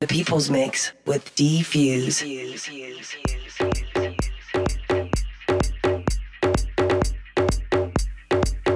The People's Mix with D-Fuse.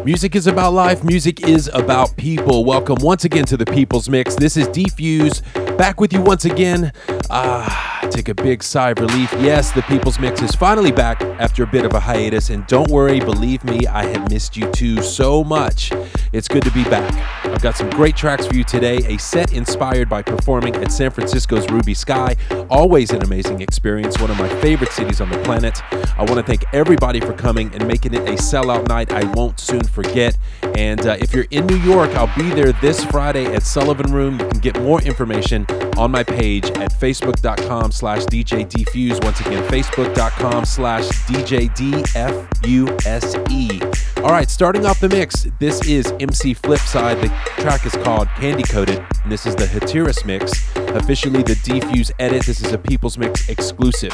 Music is about life. Music is about people. Welcome once again to the People's Mix. This is D-Fuse back with you once again. Ah, take a big sigh of relief. Yes, the People's Mix is finally back after a bit of a hiatus. And don't worry, believe me, I have missed you too so much. It's good to be back. I've got some great tracks for you today. A set inspired by performing at San Francisco's Ruby Skye, Always an amazing experience, one of my favorite cities on the planet. I want to thank everybody for coming and making it a sellout night I won't soon forget. And uh, if you're in New York, I'll be there this Friday at Sullivan Room. You can get more information on my page at facebook.com slash DJ D-Fuse. Once again, facebook.com slash DJ D-F-U-S-E. All right, starting off the mix, this is MC Flipside. The track is called Candy Coated, and this is the Hatiras mix, officially the D-Fuse edit. This is a People's Mix exclusive.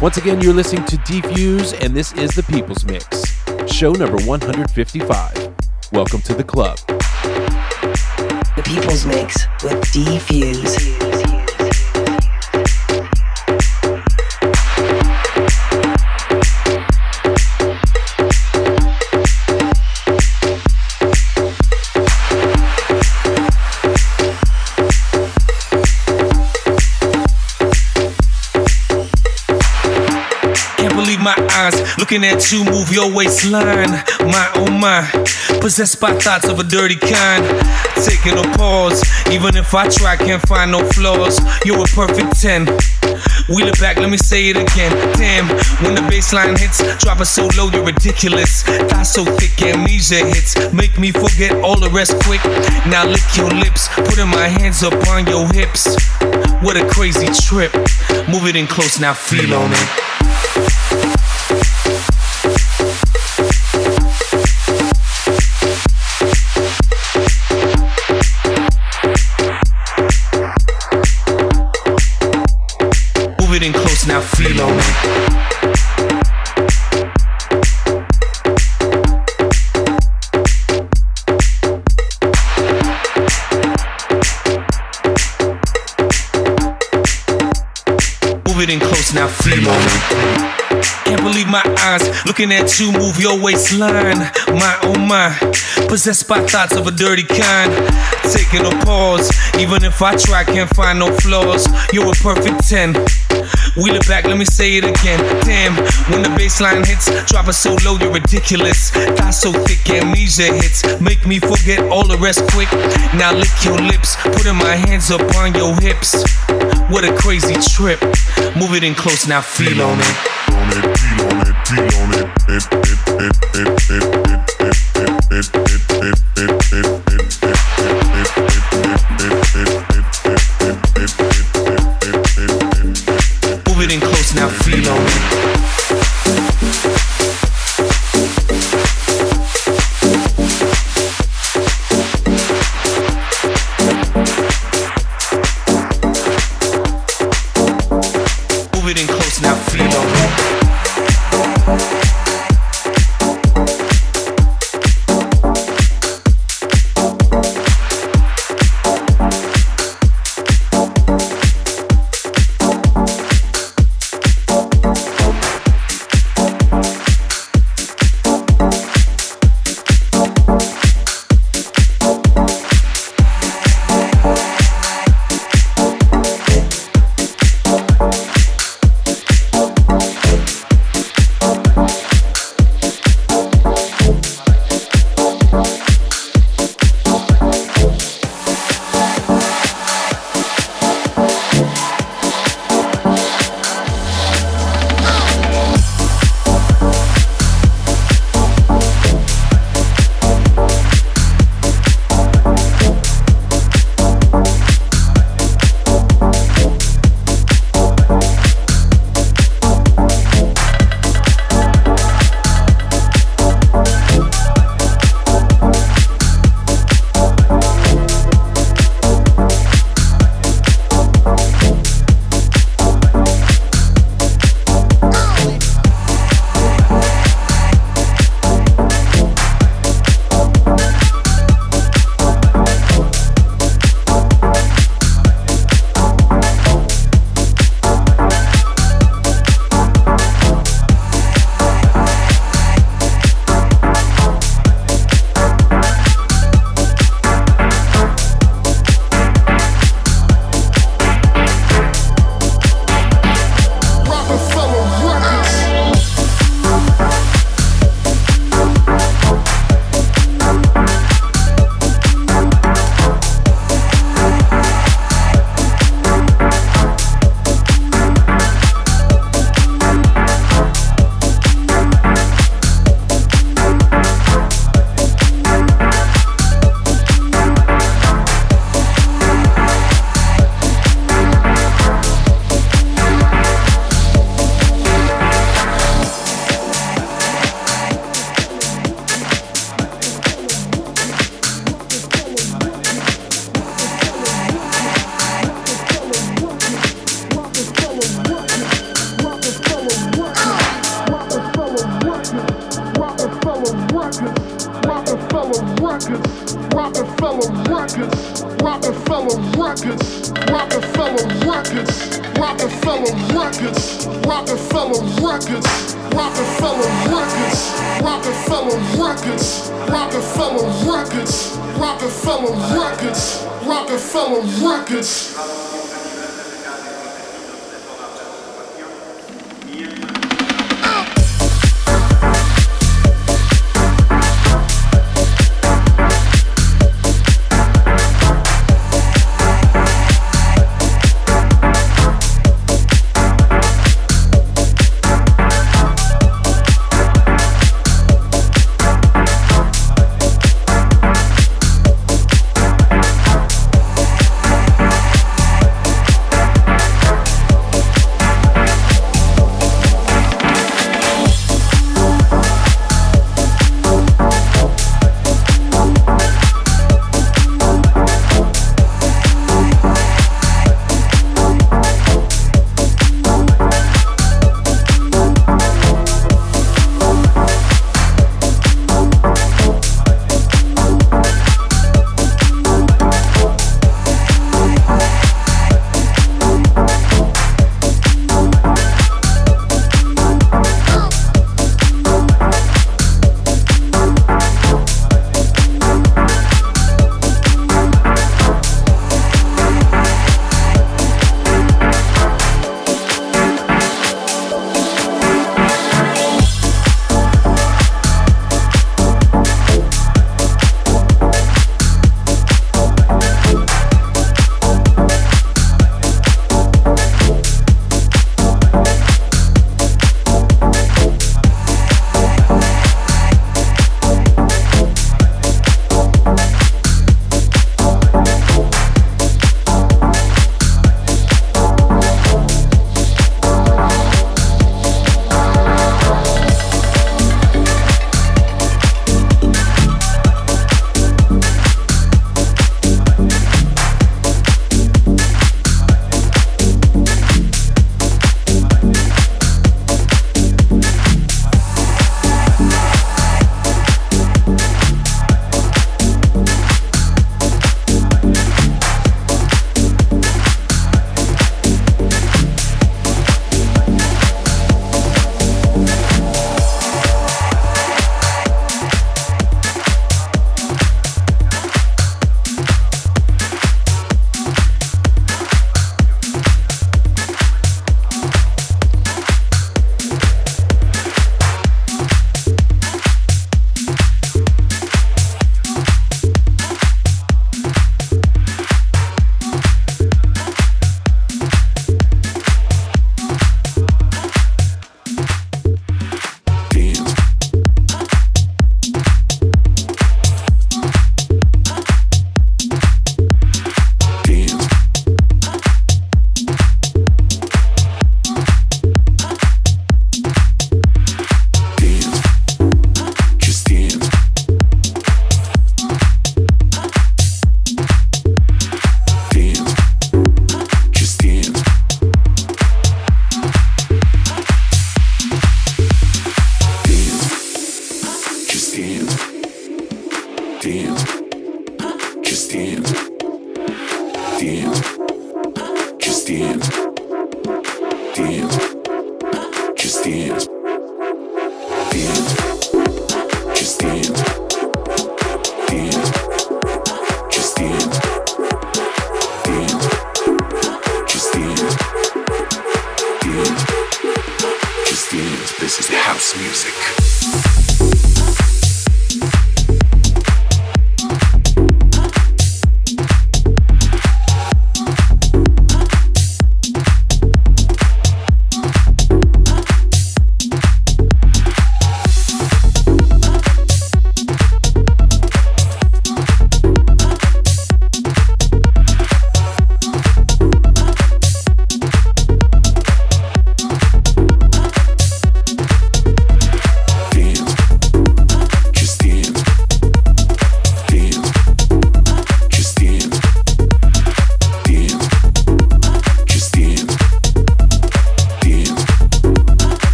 Once again, you're listening to D-Fuse, and this is the People's Mix, show number 155. Welcome to the club. The People's Mix with D-Fuse. Looking at you move your waistline. My oh my, possessed by thoughts of a dirty kind. Taking a pause, even if I try, can't find no flaws. You're a perfect 10. Wheel it back, let me say it again. Damn, when the baseline hits, drop it so low, you're ridiculous. Thighs so thick, amnesia hits. Make me forget all the rest quick. Now lick your lips, putting my hands up on your hips. What a crazy trip. Move it in close, now feel on it. Now, it. Can't believe my eyes looking at you move your waistline. My oh my, possessed by thoughts of a dirty kind. Taking a pause, even if I try, can't find no flaws. You're a perfect 10. Wheel it back, let me say it again. Damn, when the baseline hits, drop it so low, you're ridiculous. Thighs so thick, amnesia hits. Make me forget all the rest quick. Now lick your lips, putting my hands up on your hips. What a crazy trip. Move it in close, now feel on it. On it, feel on it, feel on it. it, it, it, it, it, it, it, it,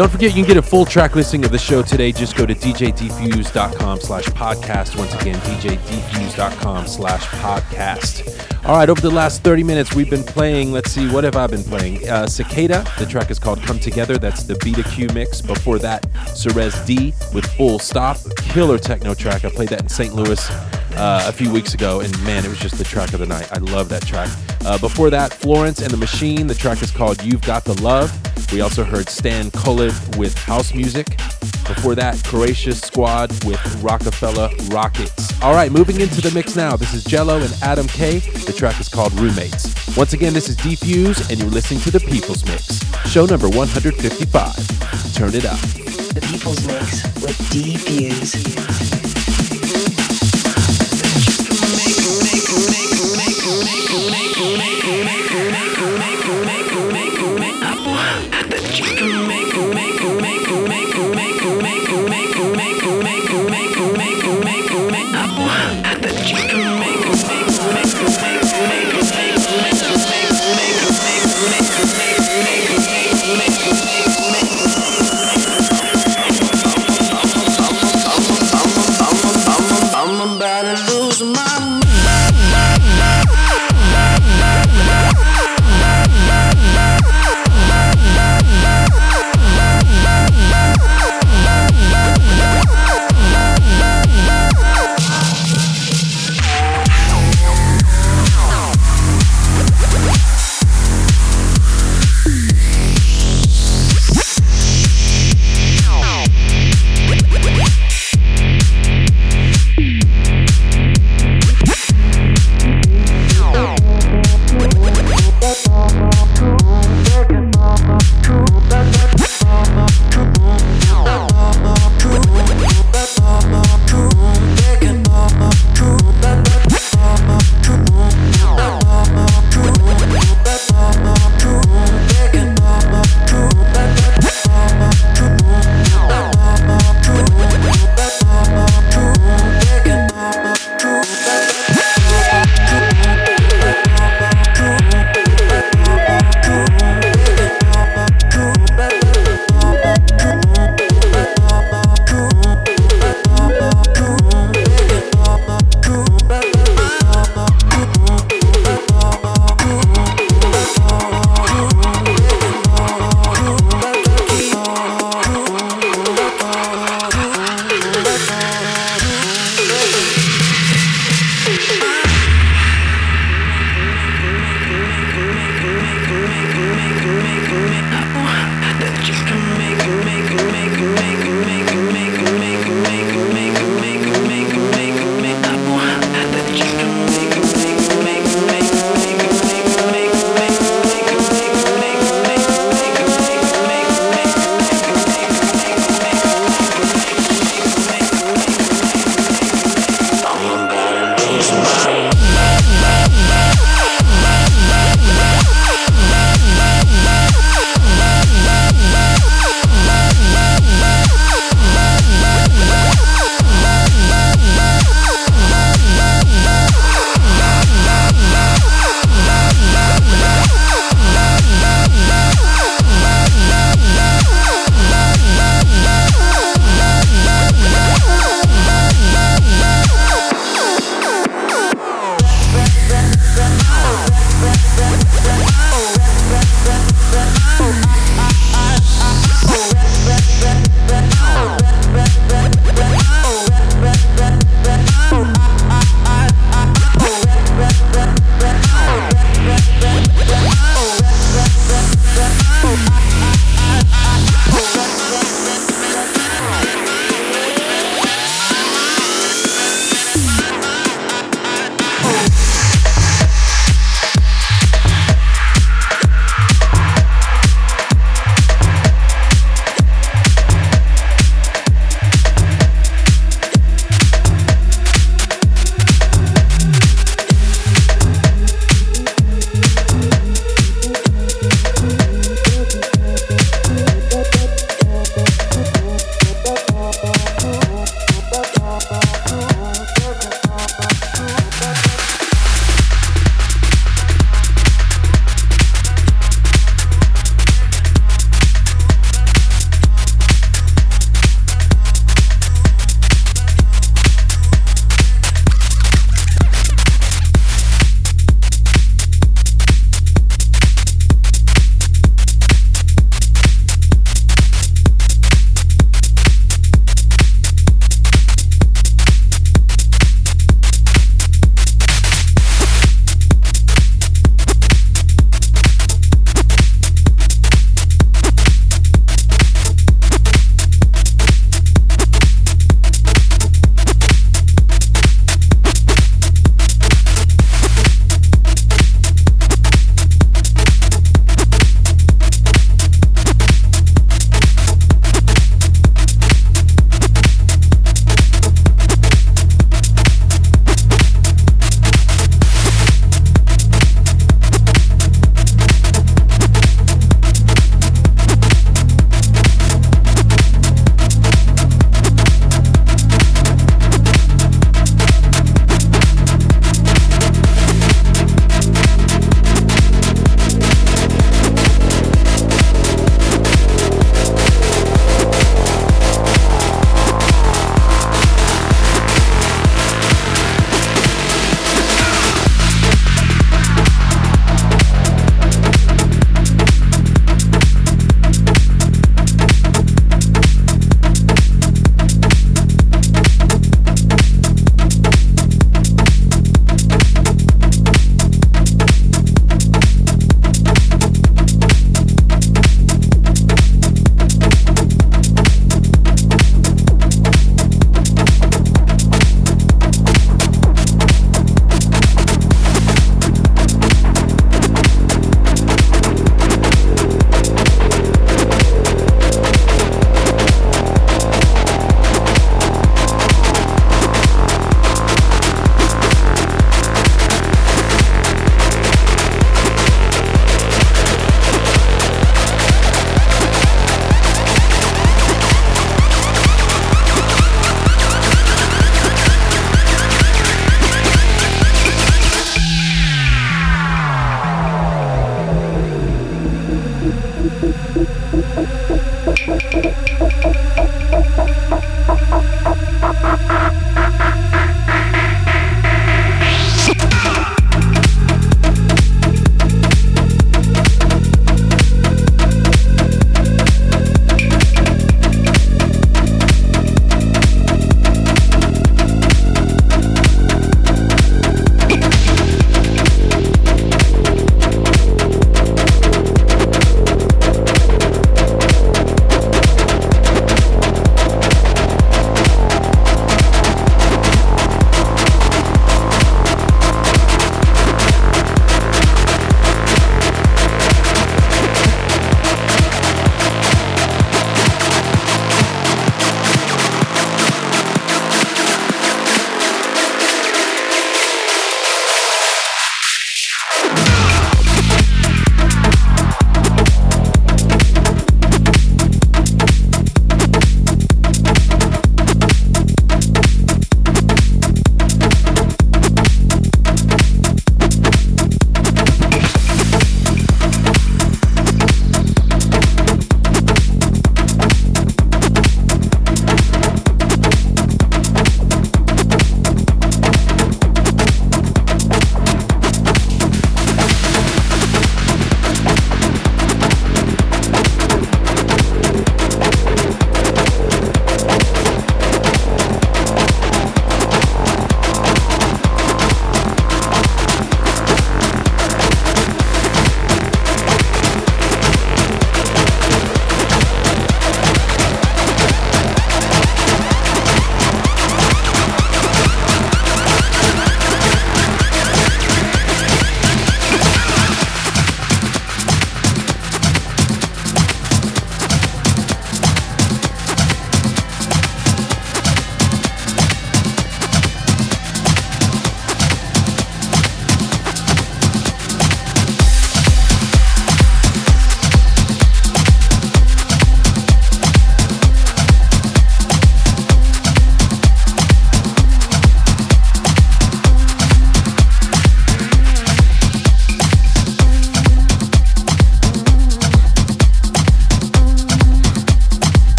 Don't forget, you can get a full track listing of the show today. Just go to djdfuse.com slash podcast. Once again, djdfuse.com slash podcast. All right, over the last 30 minutes, we've been playing, let's see, what have I been playing? Uh, Cicada, the track is called Come Together. That's the Beta Q mix. Before that, Cerez D with Full Stop. Killer techno track. I played that in St. Louis uh, a few weeks ago, and man, it was just the track of the night. I love that track. Uh, before that, Florence and the Machine. The track is called You've Got the Love. We also heard Stan Kolev with House Music. Before that, Croatia Squad with Rockefeller Rockets. All right, moving into the mix now. This is Jello and Adam K. The track is called Roommates. Once again, this is D-Fuse, and you're listening to the People's Mix, show number 155. Turn it up. The People's Mix with D-Fuse.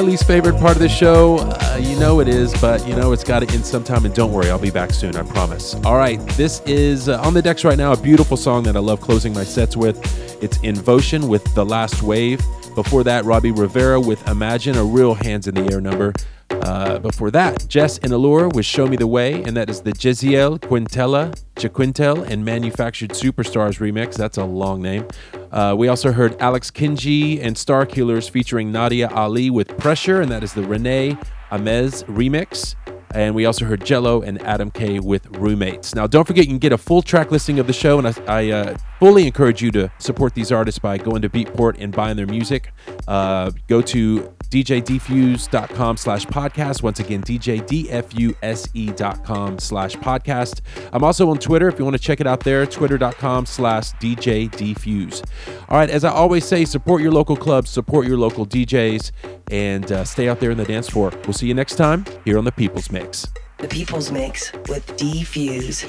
My least favorite part of the show. Uh, you know it is, but you know it's got to end sometime. And don't worry, I'll be back soon, I promise. All right, this is uh, on the decks right now, a beautiful song that I love closing my sets with. It's Invotion with The Last Wave. Before that, Robbie Rivera with Imagine, a real hands in the air number. Uh, before that, Jess and Allure with Show Me the Way, and that is the Jeziel Quintella, Jaquintel, and Manufactured Superstars remix. That's a long name. Uh, we also heard Alex Kenji and Starkillers featuring Nadia Ali with Pressure, and that is the René Amesz remix. And we also heard Jello and Adam K with Roommates. Now, don't forget, you can get a full track listing of the show, and I, I uh, fully encourage you to support these artists by going to Beatport and buying their music. Uh, go to djdfuse.com slash podcast. Once again, djdfuse.com slash podcast. I'm also on Twitter if you want to check it out there, twitter.com slash djdfuse. All right, as I always say, support your local clubs, support your local DJs, and uh, stay out there in the dance floor. We'll see you next time here on The People's Mix. The People's Mix with D-Fuse.